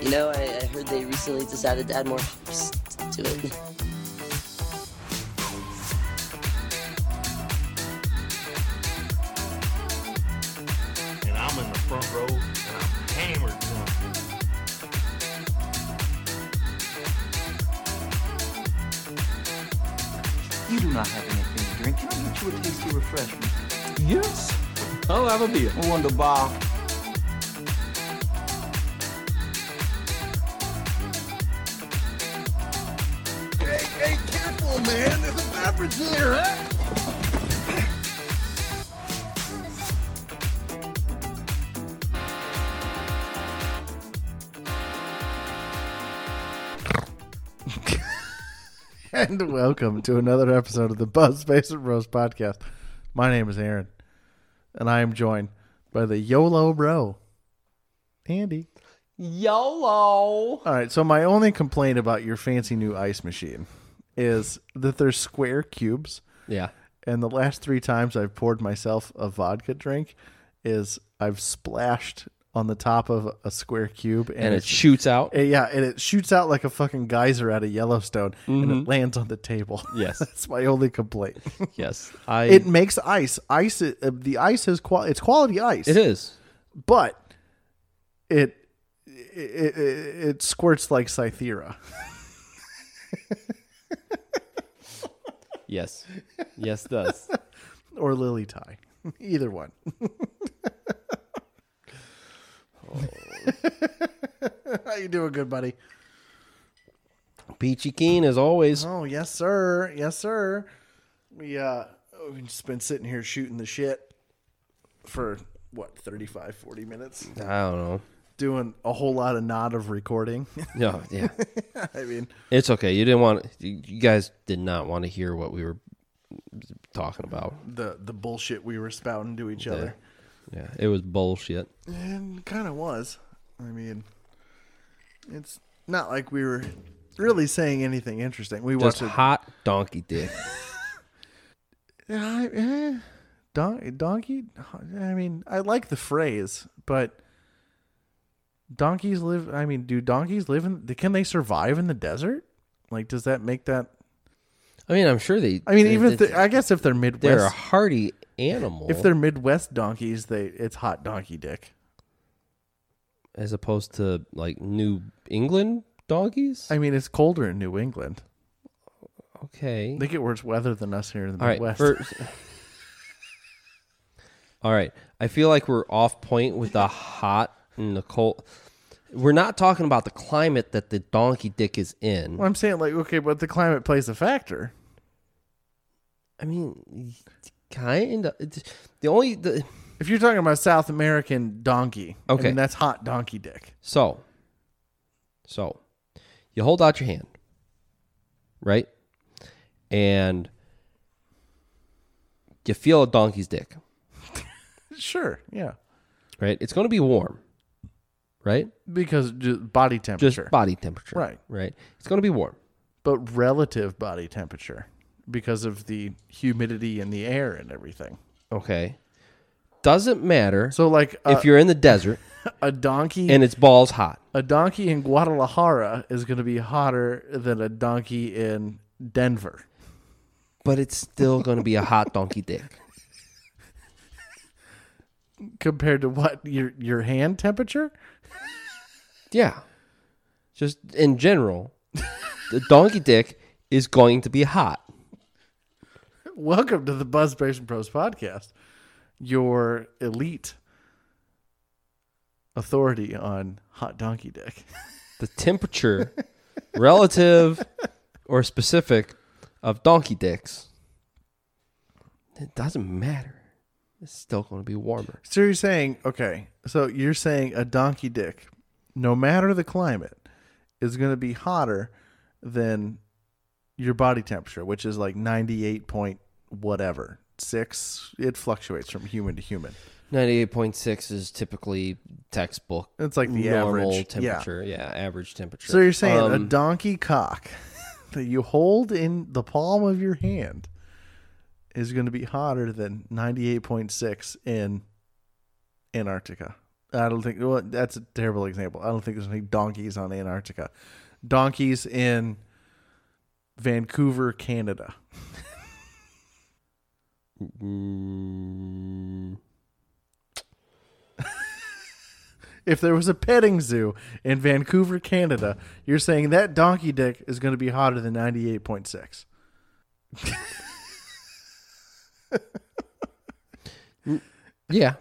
You know, I, I heard they recently decided to add more ships to it. and I'm in the front row and I'm hammered. You do not have anything to drink. Can I get you a tasty refreshment? Yes. Oh, I'll have a beer. Wunderbar. And welcome to another episode of the Buzz Space and Rose podcast. My name is Aaron, and I am joined by the YOLO bro, Andy. YOLO. All right, so my only complaint about your fancy new ice machine is that there's square cubes, Yeah. and the last three times I've poured myself a vodka drink is I've splashed on the top of a square cube, and, And it shoots out. Uh, Yeah, and it shoots out like a fucking geyser out of Yellowstone, and it lands on the table. Yes. that's my only complaint. Yes. I it makes ice. Ice. Uh, the ice is qual. It's quality ice. it is. but it it, it, it squirts like Cythera. Yes. Yes, it does. or lily tie. Either one. How you doing, good buddy? Peachy keen as always. Oh yes, sir. Yes, sir. We uh we've just been sitting here shooting the shit for what 35 40 minutes I don't know. doing a whole lot of not of recording No, yeah. i mean It's okay. You didn't want you you guys did not want to hear what we were talking about. the the bullshit we were spouting to each other Yeah. It was bullshit. and kind of was i mean it's not like we were really saying anything interesting we Just watched it hot donkey dick. Yeah, I, eh, don- donkey. I mean, I like the phrase, but donkeys live. I mean, do donkeys live in? Can they survive in the desert? Like, does that make that? I mean, I'm sure they I mean, even if they, I guess if they're Midwest, they're a hardy animal if they're Midwest donkeys, they it's hot donkey dick. as opposed to like New England donkeys. I mean, it's colder in New England. okay. They get worse weather than us here in the All right. Midwest. First, all right. I feel like we're off point with the hot and the cold. We're not talking about the climate that the donkey dick is in. well, I'm saying like, okay, but the climate plays a factor. I mean, kind of. The only the If you're talking about South American donkey, I Okay. mean, that's hot donkey dick. so so you hold out your hand, right, and you feel a donkey's dick, Sure, yeah. right? It's going to be warm, right? because just body temperature, Just body temperature, Right. Right. It's going to be warm. but relative body temperature because of the humidity in the air and everything. Okay. Doesn't matter So, like, uh, if you're in the desert a donkey and it's balls hot. a donkey in Guadalajara is going to be hotter than a donkey in Denver. But it's still going to be a hot donkey dick. Compared to what your your hand temperature? Yeah. Just in general, the donkey dick is going to be hot. Welcome to the Buzz Patient Pros podcast, your elite authority on hot donkey dick. The temperature, relative or specific, of donkey dicks, it doesn't matter. It's still going to be warmer. So you're saying, okay, so you're saying a donkey dick, no matter the climate, is going to be hotter than your body temperature, which is like 98 point whatever, six. It fluctuates from human to human. 98.6 is typically textbook It's like the average temperature. Yeah. average temperature. So you're saying a Um, donkey cock that you hold in the palm of your hand is going to be hotter than 98.6 in Antarctica I don't think. Well, that's a terrible example. I don't think there's any donkeys on Antarctica. Donkeys in Vancouver, Canada. Mm, If there was a petting zoo in Vancouver, Canada, you're saying that donkey dick is going to be hotter than 98.6. yeah.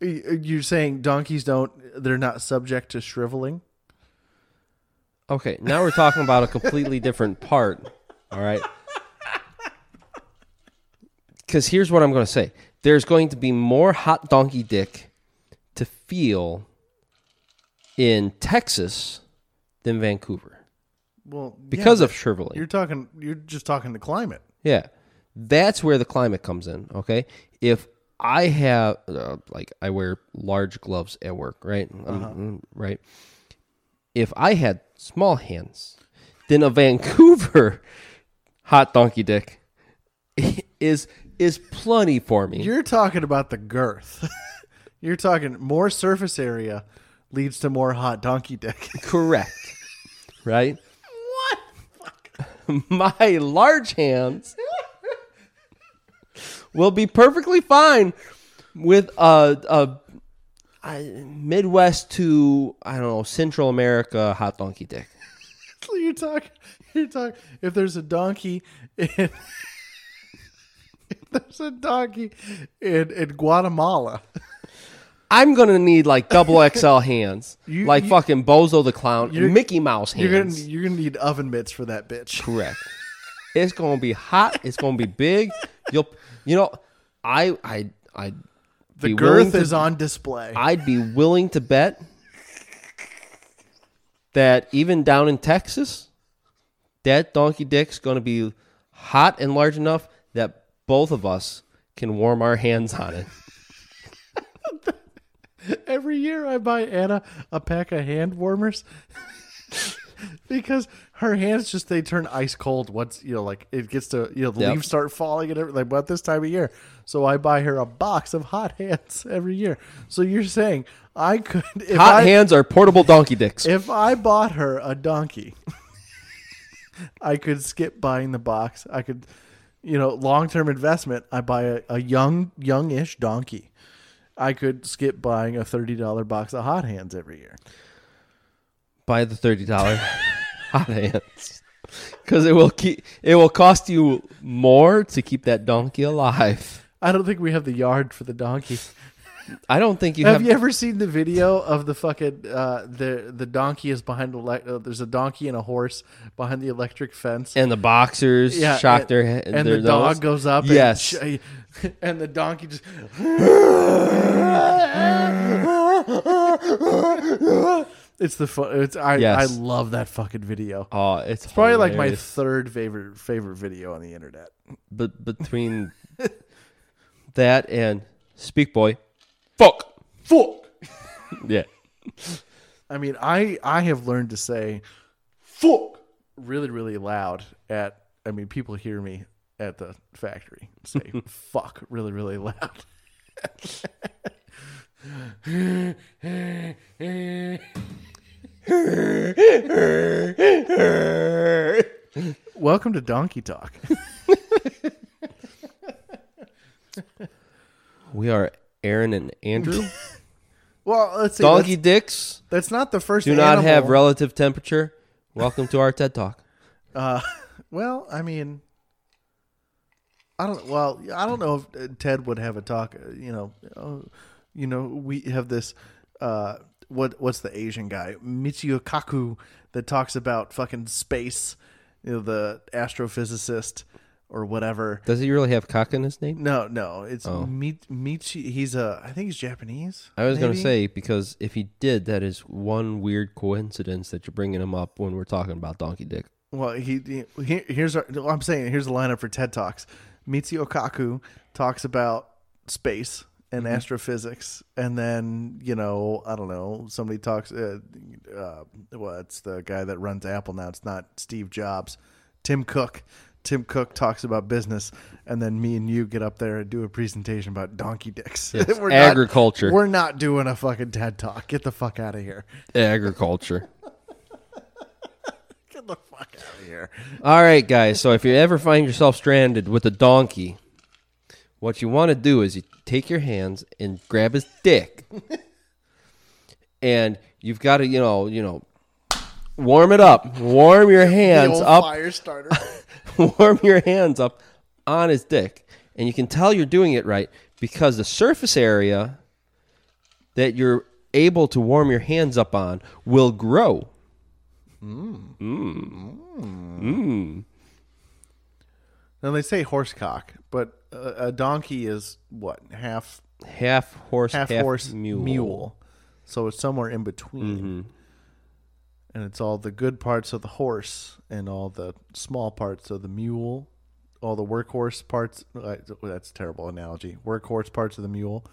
You're saying donkeys don't, they're not subject to shriveling? Okay, now we're talking about a completely different part. All right. Because here's what I'm going to say there's going to be more hot donkey dick to feel in Texas than Vancouver Well, yeah, because of shriveling. You're talking, you're just talking the climate. Yeah. That's where the climate comes in, okay? If I have uh, like I wear large gloves at work, right? Um, mm, right. If I had small hands, then a Vancouver hot donkey dick is is plenty for me. You're talking about the girth. you're talking more surface area leads to more hot donkey dick. Correct. right? What? My large hands will be perfectly fine with a, a, a Midwest to I don't know Central America hot donkey dick. So you're talking. You're talking. If there's a donkey in, there's a donkey in in Guatemala, I'm gonna need like double XL hands, You- like you- fucking Bozo the Clown, You're- Mickey Mouse hands. you're gonna you're gonna need oven mitts for that bitch. Correct. It's gonna be hot. It's gonna be big. You'll, you know, I, I, I. The girth is on display. I'd be willing to bet that even down in Texas, that donkey dick's going to be hot and large enough both of us can warm our hands on it. Every year I buy Anna a pack of hand warmers because her hands just they turn ice cold once you know like it gets to you know the Yep. leaves start falling and everything like about this time of year. So I buy her a box of hot hands every year. So you're saying I could if Hot I, hands are portable donkey dicks. if I bought her a donkey, I could skip buying the box. I could, you know, long term investment. I buy a, a young, youngish donkey. I could skip buying a thirty dollar box of hot hands every year. Buy the thirty dollar hot hands because it will keep. It will cost you more to keep that donkey alive. I don't think we have the yard for the donkey. I don't think you have, have. you ever seen the video of the fucking uh, the the donkey is behind the le- uh, there's a donkey and a horse behind the electric fence and the boxers shock and, their head. and their the dog goes up. Yes. and, sh- and the donkey just. it's the fun. It's I. Yes. I love that fucking video. Oh, it's, It's probably like my third favorite favorite video on the internet. but between that and Speak Boy, fuck, Fuck. yeah, I mean, I I have learned to say fuck really really loud at. I mean, people hear me at the factory say fuck really really loud. Welcome to Donkey Talk. we are Aaron and Andrew. Well, let's see. Donkey That's, dicks that's not the first. do not have relative temperature. Welcome to our TED Talk. Uh, well, I mean, I don't. Well, I don't know if uh, Ted would have a talk. uh, You know, uh, you know, we have this. Uh, what what's the Asian guy Michio Kaku that talks about fucking space? You know, the astrophysicist or whatever. Does he really have cock in his name? No, no, it's Oh. Mi- Michi. He's a. I think he's Japanese. I was going to say because if he did, that is one weird coincidence that you're bringing him up when we're talking about donkey dick. Well, he, he here's our, I'm saying here's the lineup for TED Talks. Michio Kaku talks about space and astrophysics, and then you know I don't know somebody talks. Uh, uh, what's the guy that runs Apple now? It's not Steve Jobs. Tim Cook Tim Cook talks about business, and then me and you get up there and do a presentation about donkey dicks. We're agriculture. Not, we're not doing a fucking TED talk. Get the fuck out of here. Agriculture. Get the fuck out of here. All right, guys. So if you ever find yourself stranded with a donkey, what you want to do is you take your hands and grab his dick, and you've got to, you know, you know, warm it up, warm your hands up, fire starter. warm your hands up on his dick, and you can tell you're doing it right because the surface area that you're able to warm your hands up on will grow. Mm. Mm. Mm. now they say horse cock, but a, a donkey is what half Half horse, half, half, horse mule. mule. So it's somewhere in between. Mm-hmm. And it's all the good parts of the horse and all the small parts of the mule, all the workhorse parts. That's a terrible analogy. Workhorse parts of the mule.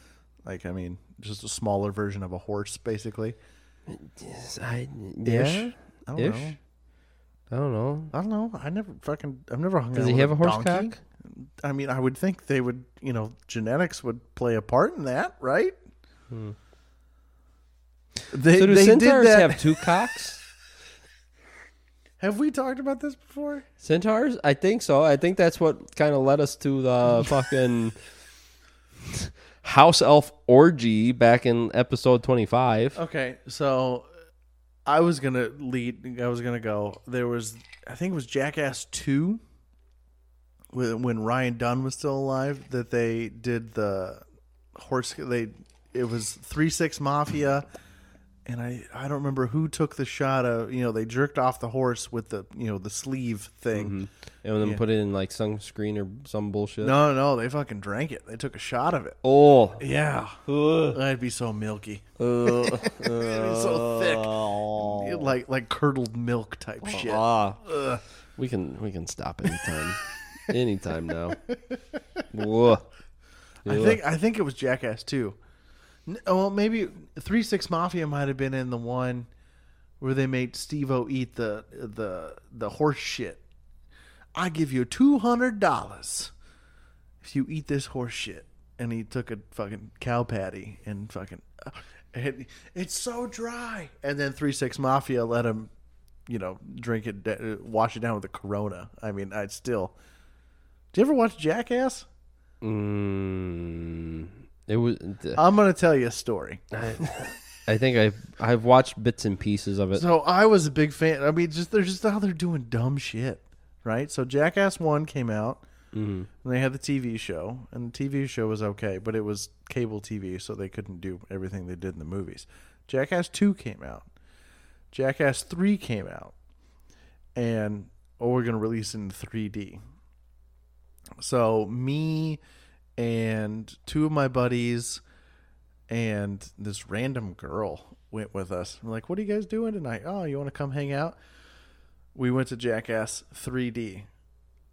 Like, I mean, just a smaller version of a horse, basically. I, Ish. yeah, I don't ish. know. I don't know. I don't know. I never fucking. I've never hung Does out he with have a horse donkey. cock? I mean, I would think they would. You know, genetics would play a part in that, right? Hmm. They, So do they did centaurs have two cocks? Have we talked about this before? Centaurs? I think so. I think that's what kind of led us to the fucking house elf orgy back in episode 25. Okay, so I was gonna lead. I was gonna go. There was, I think it was Jackass Two, when when Ryan Dunn was still alive. That they did the horse. They it was Three Six Mafia, and I I don't remember who took the shot of. You know, they jerked off the horse with the you know the sleeve thing. And then Yeah. put it in like sunscreen or some bullshit. No, no, they fucking drank it. They took a shot of it. Oh. Yeah, that'd be so milky. It'd be so thick, like like curdled milk type shit. Ah. We can we can stop anytime. anytime now. Whoa. I think I think it was Jackass Two. Oh, Well, maybe Three Six Mafia might have been in the one where they made Steve-O eat the the the horse shit. I give you two hundred dollars if you eat this horse shit. And he took a fucking cow patty and fucking uh, it, it's so dry. And then Three Six Mafia let him, you know, drink it, wash it down with a Corona. I mean, I'd still. Do you ever watch Jackass? Mm, it was. I'm gonna tell you a story. I think I've I've watched bits and pieces of it. So I was a big fan. I mean, just they're just out there doing dumb shit, right? So Jackass One came out, mm-hmm. and they had the TV show, and the TV show was okay, but it was cable TV, so they couldn't do everything they did in the movies. Jackass Two came out, Jackass Three came out, and oh, we're gonna release it in 3D. So me and two of my buddies and this random girl went with us. I'm like, what are you guys doing tonight? Oh, you want to come hang out? We went to Jackass 3D.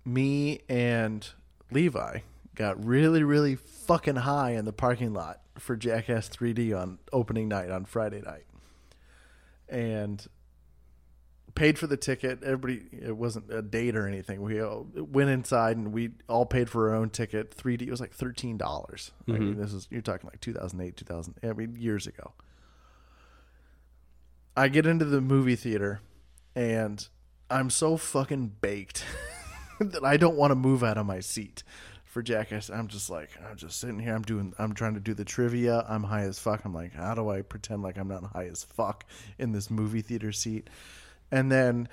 Me and Levi got really, really fucking high in the parking lot for Jackass 3D on opening night on Friday night. And paid for the ticket. Everybody, it wasn't a date or anything. We all went inside and we all paid for our own ticket. 3D, it was like $13. I mean, mm-hmm. this is, you're talking like 2008, 2000, I mean, years ago. I get into the movie theater and I'm so fucking baked that I don't want to move out of my seat for Jackass. I'm just like, I'm just sitting here. I'm doing, I'm trying to do the trivia. I'm high as fuck. I'm like, how do I pretend like I'm not high as fuck in this movie theater seat? And then,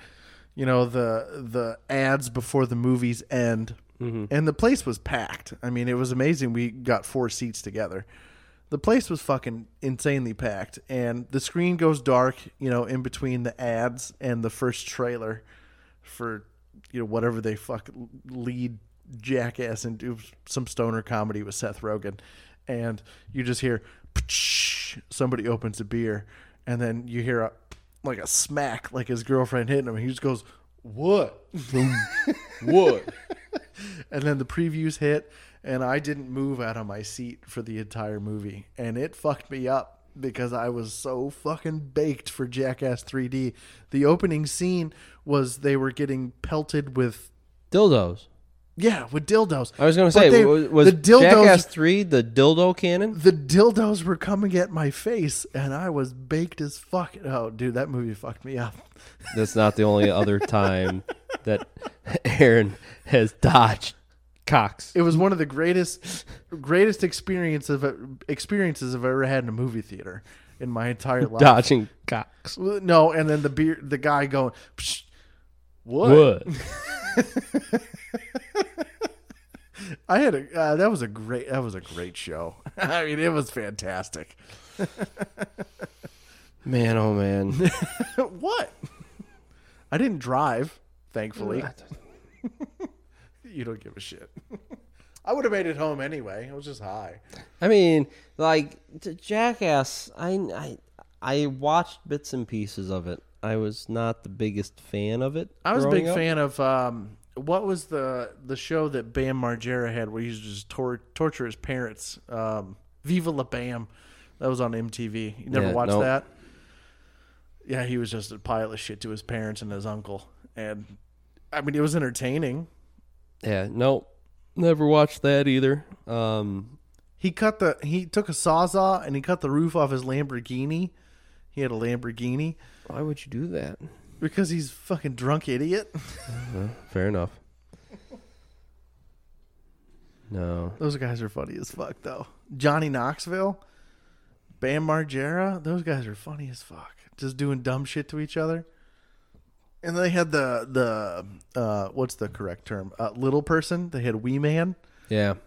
you know, the the ads before the movies end, mm-hmm. and the place was packed. I mean, it was amazing. We got four seats together. The place was fucking insanely packed, and the screen goes dark. You know, in between the ads and the first trailer for you know whatever they fuck lead jackass and do some stoner comedy with Seth Rogen, and you just hear somebody opens a beer, and then you hear a like a smack, like his girlfriend hitting him. He just goes, "What? what?" and then the previews hit, and I didn't move out of my seat for the entire movie, and it fucked me up because I was so fucking baked for Jackass 3D. The opening scene was they were getting pelted with Dildos. Yeah, with dildos. I was going to say, they- wa- was the dildos Jackass 3 the dildo cannon? the dildos were coming at my face and I was baked as fuck. Oh, dude, that movie fucked me up. That's not the only other time that Aaron has dodged cocks. It was one of the greatest greatest experience of experiences I've ever had in a movie theater in my entire life. Dodging cocks. No, and then the beer the guy going Psh, what? What? I had a uh, that was a great that was a great show. I mean, it was fantastic. Man, oh man. what? I didn't drive, thankfully. you don't give a shit. I would have made it home anyway. I was just high. I mean, like Jackass. I, I I watched bits and pieces of it. I was not the biggest fan of it. I was a big up. fan of um, what was the the show that Bam Margera had where he used to just tor- torture his parents. Um, Viva La Bam, that was on MTV. You never Yeah, watched nope. that? Yeah, he was just a pile of shit to his parents and his uncle, and I mean it was entertaining. Yeah, nope. Never watched that either. Um, He cut the he took a sawzall and he cut the roof off his Lamborghini. He had a Lamborghini why would you do that? Because he's a fucking drunk idiot. Fair enough. No. Those guys are funny as fuck though. Johnny Knoxville, Bam Margera, those guys are funny as fuck. Just doing dumb shit to each other. And they had the the uh what's the correct term? Uh, little person. They had Wee Man. Yeah.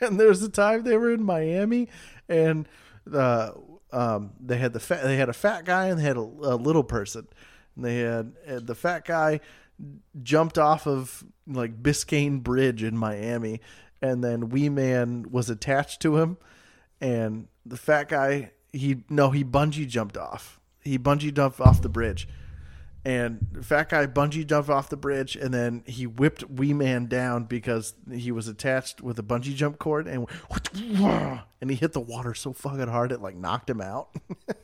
And there was a time they were in Miami, and uh, um, they had the they had a fat guy and they had a, a little person. And they had uh, the fat guy jumped off of like Biscayne Bridge in Miami, and then Wee Man was attached to him, and the fat guy he no he bungee jumped off. He bungee jumped off the bridge. And fat guy bungee jumped off the bridge, and then he whipped Wee Man down because he was attached with a bungee jump cord, and and he hit the water so fucking hard it like knocked him out.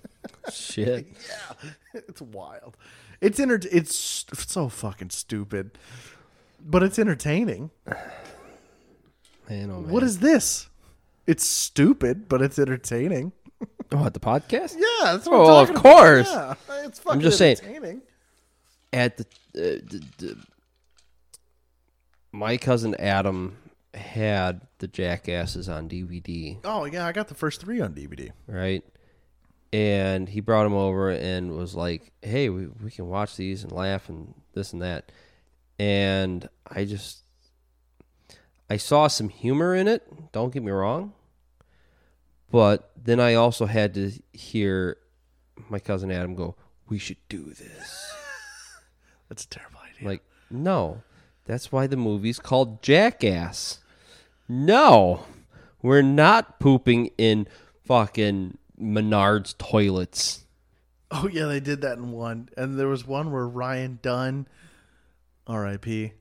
Shit. Yeah it's wild. It's enter- It's so fucking stupid, but it's entertaining. Man, oh man. What is this? It's stupid, but it's entertaining. Oh, what, the podcast? Yeah, that's what Oh, I'm of course. Yeah, it's fucking just saying. At the, uh, the, the my cousin Adam had the Jackasses on DVD, Oh yeah, I got the first three on DVD. right? And he brought him over and was like, "Hey, we we can watch these and laugh and this and that." And I just I saw some humor in it, don't get me wrong. But then I also had to hear my cousin Adam go, "We should do this." That's a terrible idea. Like, no. That's why the movie's called Jackass. No. We're not pooping in fucking Menard's toilets. Oh yeah, they did that in one, and there was one where Ryan Dunn, R.I.P.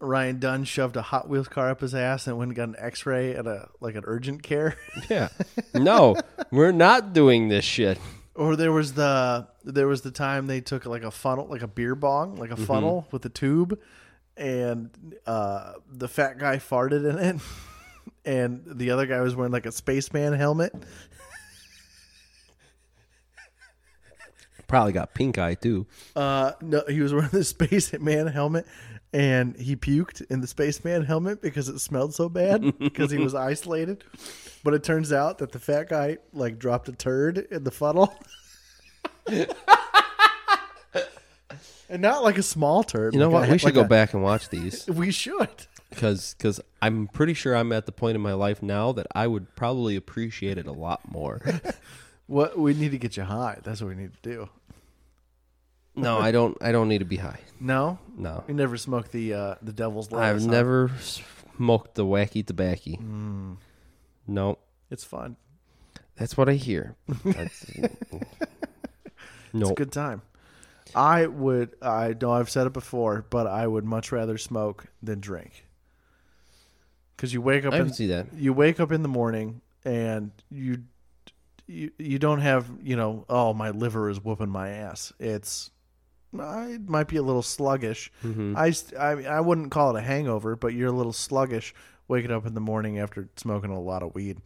Ryan Dunn shoved a Hot Wheels car up his ass and went and got an X-ray at a like an urgent care. Yeah. No, we're not doing this shit. Or there was the there was the time they took like a funnel, like a beer bong, like a funnel with a tube, and uh, the fat guy farted in it, and the other guy was wearing like a spaceman helmet. Probably got pink eye too. Uh, no, he was wearing the spaceman helmet, and he puked in the spaceman helmet because it smelled so bad because he was isolated. But it turns out that the fat guy like dropped a turd in the funnel, and not like a small turd. You know like what? a- We should like go a- back and watch these We should. because cause I'm pretty sure I'm at the point in my life now that I would probably appreciate it a lot more. What we need to get you high. That's what we need to do. No, I don't. I don't need to be high. No, No, you never smoked the uh, the devil's lettuce. I've huh? never smoked the wacky tobacco. Mm. No, It's fun. that's what I hear. That's, It's a good time. I would. I know I've said it before, but I would much rather smoke than drink. Because you wake up I in can see that. you wake up in the morning and you you you don't have you know oh my liver is whooping my ass. It's I might be a little sluggish. Mm-hmm. I, st- I mean, I wouldn't call it a hangover, but you're a little sluggish waking up in the morning after smoking a lot of weed.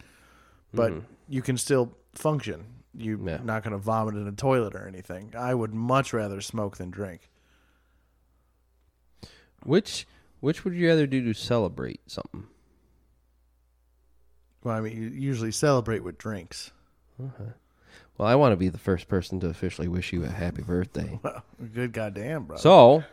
But mm-hmm. you can still function. You're Yeah. not going to vomit in a toilet or anything. I would much rather smoke than drink. Which which would you rather do to celebrate something? Well, I mean, you usually celebrate with drinks. Well, I want to be the first person to officially wish you a happy birthday. Well, good goddamn, bro. So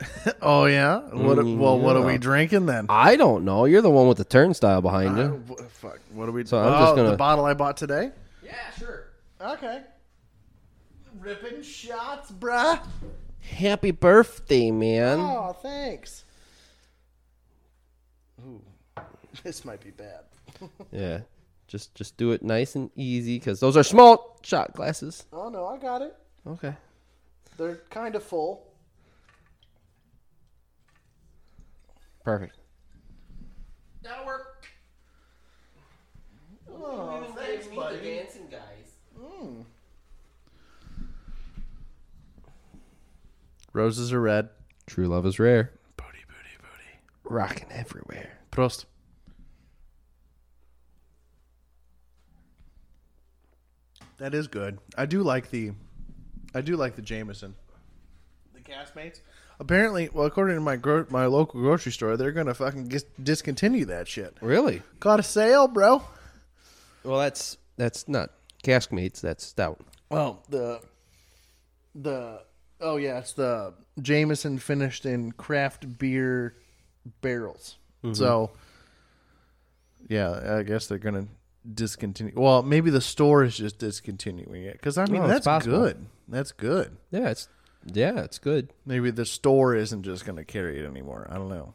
oh yeah. What? Mm, well, what are we drinking then? I don't know. You're the one with the turnstile behind Uh, you. wh- fuck. What are we? So I'm oh, just gonna- the bottle I bought today. Yeah, sure. Okay. Ripping shots, bruh. Happy birthday, man. Oh, thanks. Ooh, this might be bad. Yeah. Just just do it nice and easy because those are small shot glasses. Oh no, I got it. Okay. They're kind of full. Perfect. That'll work. Oh, thanks, buddy. dancing guys. Hmm. Roses are red. True love is rare. Booty, booty, booty. Rocking everywhere. Prost. That is good. I do like the, I do like the Jameson. The Caskmates. Apparently, well, according to my gro- my local grocery store, they're gonna fucking dis- discontinue that shit. Really? Caught a sale, bro. Well, that's that's not Caskmates. That's stout. Well, the the oh yeah, it's the Jameson finished in craft beer barrels. Mm-hmm. So yeah, I guess they're gonna discontinue. Well, maybe the store is just discontinuing it because I mean Oh, it's that's possible. good. That's good. Yeah, it's yeah, it's good. Maybe the store isn't just gonna carry it anymore. I don't know.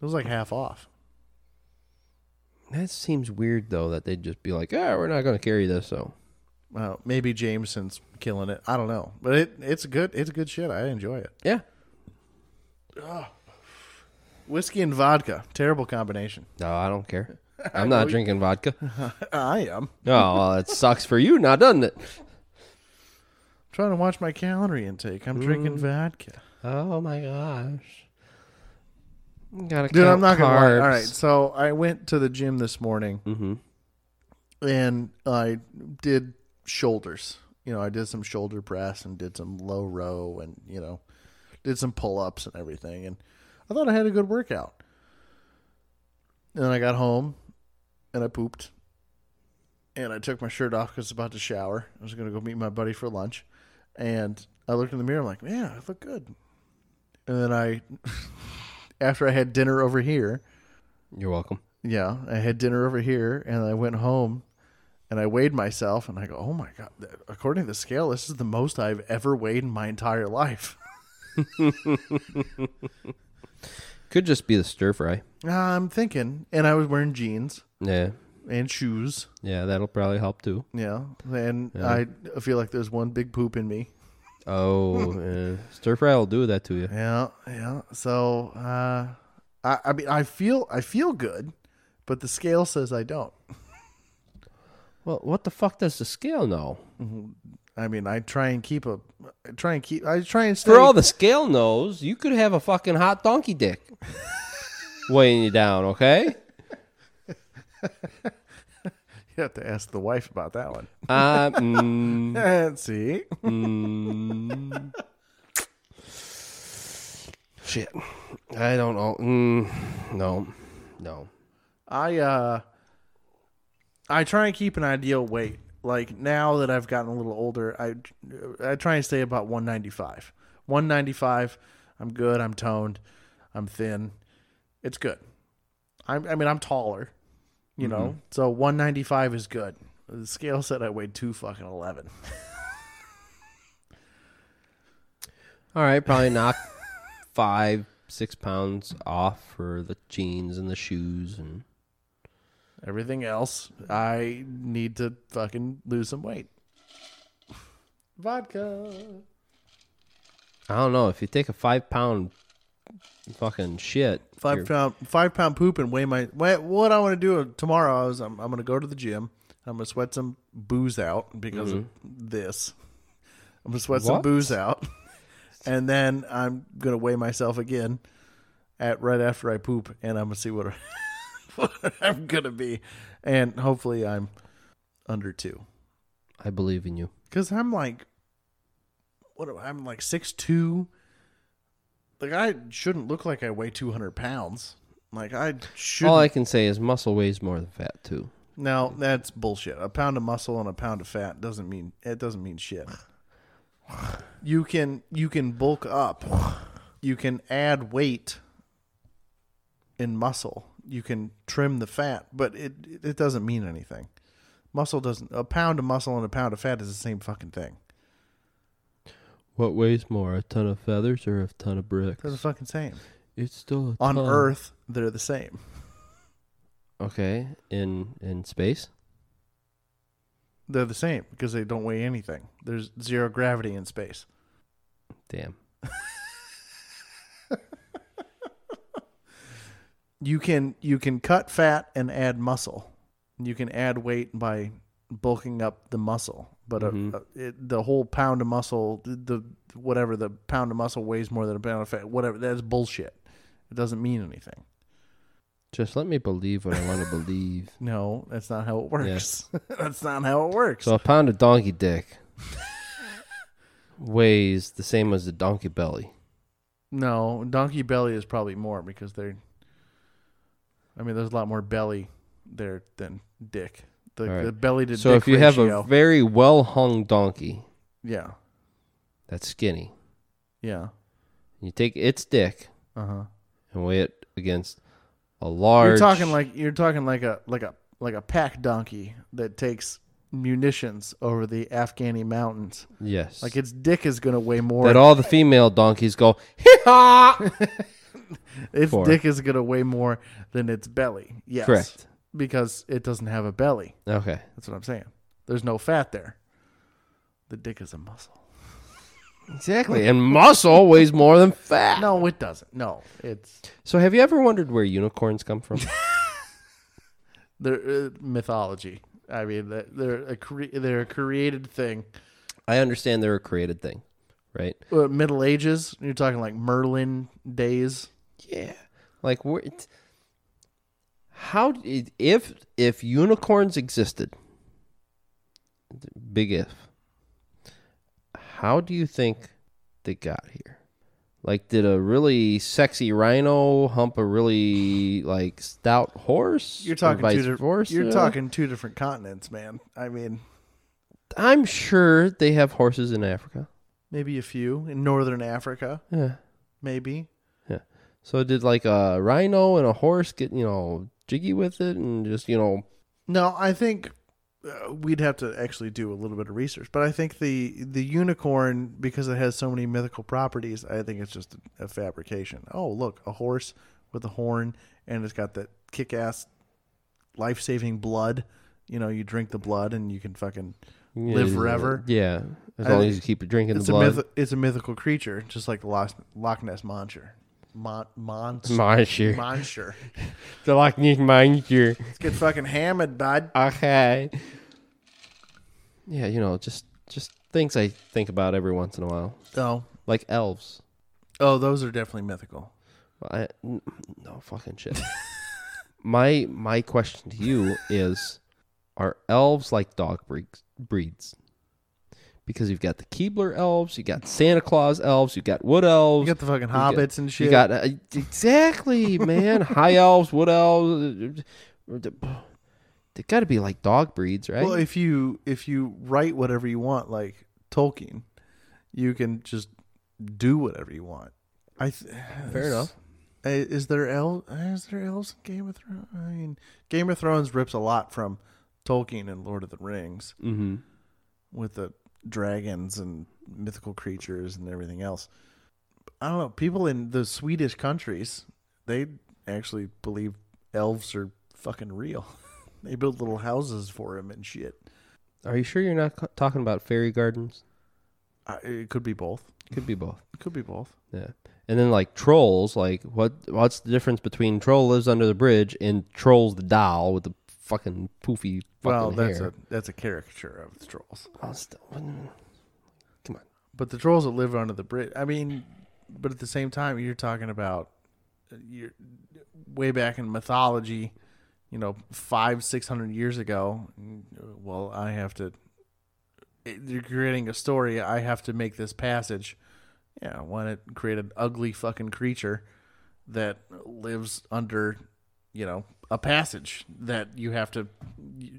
It was like half off. That seems weird though that they'd just be like, "Yeah, we're not going to carry this." So Well, maybe Jameson's killing it. I don't know, but it it's good. It's good shit. I enjoy it. yeah, Whiskey and vodka, terrible combination. no, I don't care. I'm not drinking vodka. I am. Oh, well, it sucks for you now, doesn't it? trying to watch my calorie intake. I'm drinking vodka. Oh my gosh. Gotta Dude, I'm not gonna lie. All right, so I went to the gym this morning Mm-hmm. and I did shoulders. You know, I did some shoulder press and did some low row and you know, did some pull ups and everything. And I thought I had a good workout. And then I got home and I pooped. And I took my shirt off because I was about to shower. I was going to go meet my buddy for lunch. And I looked in the mirror. I'm like, man, I look good. And then I, after I had dinner over here, You're welcome. yeah, I had dinner over here and I went home and I weighed myself and I go, oh my God, according to the scale, this is the most I've ever weighed in my entire life. Could just be the stir fry. Uh, I'm thinking, and I was wearing jeans Yeah, and shoes. yeah, that'll probably help too. Yeah, and I feel like there's one big poop in me. Oh, yeah. stir fry will do that to you. Yeah, yeah. So, uh, I, I mean, I feel, I feel good, but the scale says I don't. Well, what the fuck does the scale know? I mean, I try and keep a, I try and keep, I try and stay. For all the scale knows, you could have a fucking hot donkey dick weighing you down. Okay. you have to ask the wife about that one. Uh, mm, Let's see. mm. Shit. I don't know. Mm, no. No. I uh I try and keep an ideal weight. Like now that I've gotten a little older, I I try and stay about 195. 195, I'm good, I'm toned, I'm thin. It's good. I'm I mean I'm taller, you know. Mm-hmm. So 195 is good. The scale said I weighed 2 fucking 11. All right. Probably knock five, six pounds off for the jeans and the shoes and Everything else, I need to fucking lose some weight. Vodka. I don't know if you take a five pound fucking shit. five you're- pound five pound poop and weigh my what, what I want to do tomorrow is I'm, I'm going to go to the gym. I'm going to sweat some booze out because of mm-hmm. this. I'm gonna sweat some booze out, and then I'm gonna weigh myself again at right after I poop, and I'm gonna see what, what I'm gonna be, and hopefully I'm under two, I believe in you. because I'm like, what? I'm like six two. Like I shouldn't look like I weigh 200 pounds. Like I should. All I can say is muscle weighs more than fat too. No, that's bullshit. A pound of muscle and a pound of fat doesn't mean it doesn't mean shit. You can you can bulk up. You can add weight in muscle. You can trim the fat, but it it doesn't mean anything. Muscle doesn't a pound of muscle and a pound of fat is the same fucking thing. What weighs more, a ton of feathers or a ton of bricks? They're the fucking same. It's still a On ton. Earth, they're the same. Okay, in in space. They're the same because they don't weigh anything. There's zero gravity in space. Damn. you can you can cut fat and add muscle. You can add weight by bulking up the muscle, but uh, uh, it, the whole pound of muscle, the, the whatever the pound of muscle weighs more than a pound of fat. Whatever that's bullshit. It doesn't mean anything. Just let me believe what I want to believe. No, that's not how it works. that's not how it works. So a pound of donkey dick weighs the same as a donkey belly. no, donkey belly is probably more because they're. I mean, there's a lot more belly there than dick. The, right. the belly to So if you have a very well hung donkey yeah, that's skinny, yeah, you take its dick uh huh. and weigh it against a large. You're talking like you're talking like a like a like a pack donkey that takes munitions over the Afghani mountains. yes, Like its dick is gonna weigh more. that all the female donkeys go hee-haw! its for. dick is gonna weigh more than its belly. Yes, Correct. Because it doesn't have a belly. Okay. That's what I'm saying. There's no fat there. The dick is a muscle. Exactly. And muscle weighs more than fat. No, it doesn't. No, it's So have you ever wondered where unicorns come from? they're uh, mythology. I mean, they're- they're a cre- they're a created thing. I understand they're a created thing, right? Uh, Middle Ages. You're talking like Merlin days. Yeah. Like where it- how if if unicorns existed big if how do you think they got here? Like did a really sexy rhino hump a really like stout horse? You're talking two. Di- you're talking two different continents, man. I mean, I'm sure they have horses in Africa. maybe a few in northern Africa. Yeah. Maybe. Yeah. So did like a rhino and a horse get, you know, jiggy with it and just, you know, No, I think uh, we'd have to actually do a little bit of research. But I think the the unicorn, because it has so many mythical properties, I think it's just a, fabrication. Oh, look, a horse with a horn, and it's got that kick ass, life saving blood. You know, you drink the blood, and you can fucking. Live Yeah, forever? Yeah, as I long as you keep drinking It's the a blood. myth. It's a mythical creature, just like the Loch, Loch Ness monster. Mon, monster. Monster. monster. The Loch Ness monster. Let's get fucking hammered, bud. Okay. Yeah, you know, just just things I think about every once in a while, Oh, like elves. oh, those are definitely mythical. I, n- no fucking shit. my my question to you is: Are elves like dog breeds? breeds? Because you've got the Keebler elves, you got Santa Claus elves, you got wood elves, You got the fucking You got- hobbits and shit. You got uh, exactly, man. High elves, wood elves. They got to be like dog breeds, right? Well, if you if you write whatever you want, like Tolkien, you can just do whatever you want. I th- Fair enough. Uh, Is there el- is there elves in Game of Thrones? I mean, Game of Thrones rips a lot from Tolkien and Lord of the Rings mm-hmm. with the dragons and mythical creatures and everything else. I don't know. People in the Swedish countries, they actually believe elves are fucking real. they build little houses for him and shit. Are you sure you're not talking about fairy gardens? Uh, it could be both. Could be both. It could be both. Yeah. And then like trolls, like what? What's the difference between troll lives under the bridge and trolls the doll with the fucking poofy fucking well, that's hair? a that's a caricature of the trolls. Oh, still- mm, come on. But the trolls that live under the bridge, I mean, but at the same time, you're talking about uh, you're way back in mythology, you know, five, six hundred years ago. Well, I have to. You're creating a story. I have to make this passage. Yeah, why not create an ugly fucking creature that lives under, you know, a passage that you have to.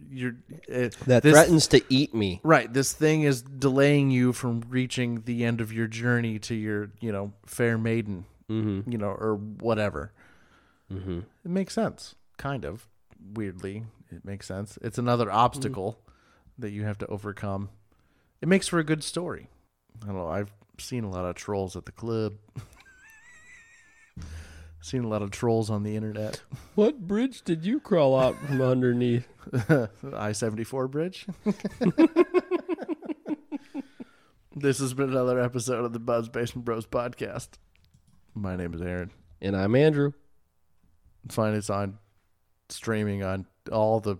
You're uh, That this- threatens to eat me. Right. This thing is delaying you from reaching the end of your journey to your, you know, fair maiden, mm-hmm. you know, or whatever. Mm-hmm. It makes sense, kind of. Weirdly, it makes sense. It's another obstacle that you have to overcome. It makes for a good story. I don't know. I've seen a lot of trolls at the club. seen a lot of trolls on the internet. What bridge did you crawl out from underneath? I seventy four bridge. this has been another episode of the Buzz Basement Bros podcast. My name is Aaron. And I'm Andrew. Find us on streaming on all the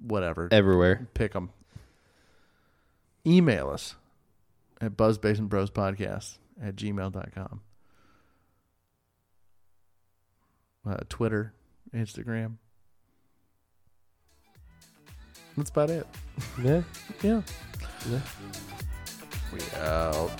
whatever. Everywhere. Pick them. Email us at buzzbasementbrospodcast at gmail.com. Uh, Twitter, Instagram. That's about it. Yeah. Yeah. Yeah. We out.